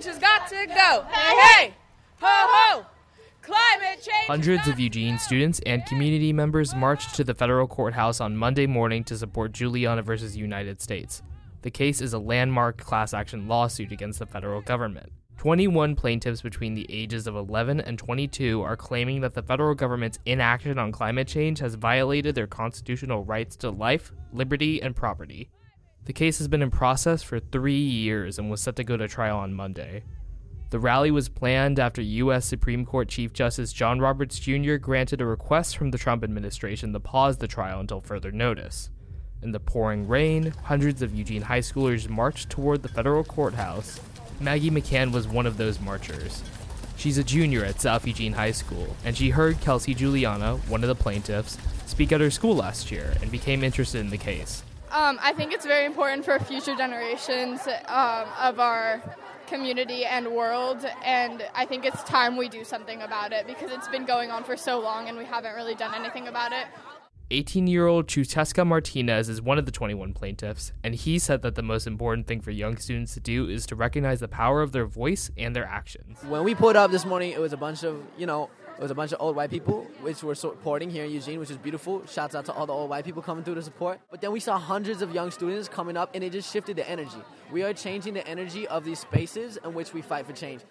change has got to go. Hey, hey, ho, ho. Climate change. Hundreds of Eugene students and community members marched to the federal courthouse on Monday morning to support Juliana versus United States. The case is a landmark class action lawsuit against the federal government. 21 plaintiffs between the ages of 11 and 22 are claiming that the federal government's inaction on climate change has violated their constitutional rights to life, liberty, and property. The case has been in process for three years and was set to go to trial on Monday. The rally was planned after U.S. Supreme Court Chief Justice John Roberts Jr. granted a request from the Trump administration to pause the trial until further notice. In the pouring rain, hundreds of Eugene high schoolers marched toward the federal courthouse Maggie McCann was one of those marchers. She's a junior at South Eugene High School, and she heard Kelsey Juliana, one of the plaintiffs, speak at her school last year and became interested in the case. Um, I think it's very important for future generations um, of our community and world, and I think it's time we do something about it because it's been going on for so long and we haven't really done anything about it. 18 year old Xiuhtezcatl Martinez is one of the 21 plaintiffs, and he said that the most important thing for young students to do is to recognize the power of their voice and their actions. When we pulled up this morning, it was a bunch of, you know, it was a bunch of old white people, which were supporting here in Eugene, which is beautiful. Shouts out to all the old white people coming through to support. But then we saw hundreds of young students coming up, and it just shifted the energy. We are changing the energy of these spaces in which we fight for change.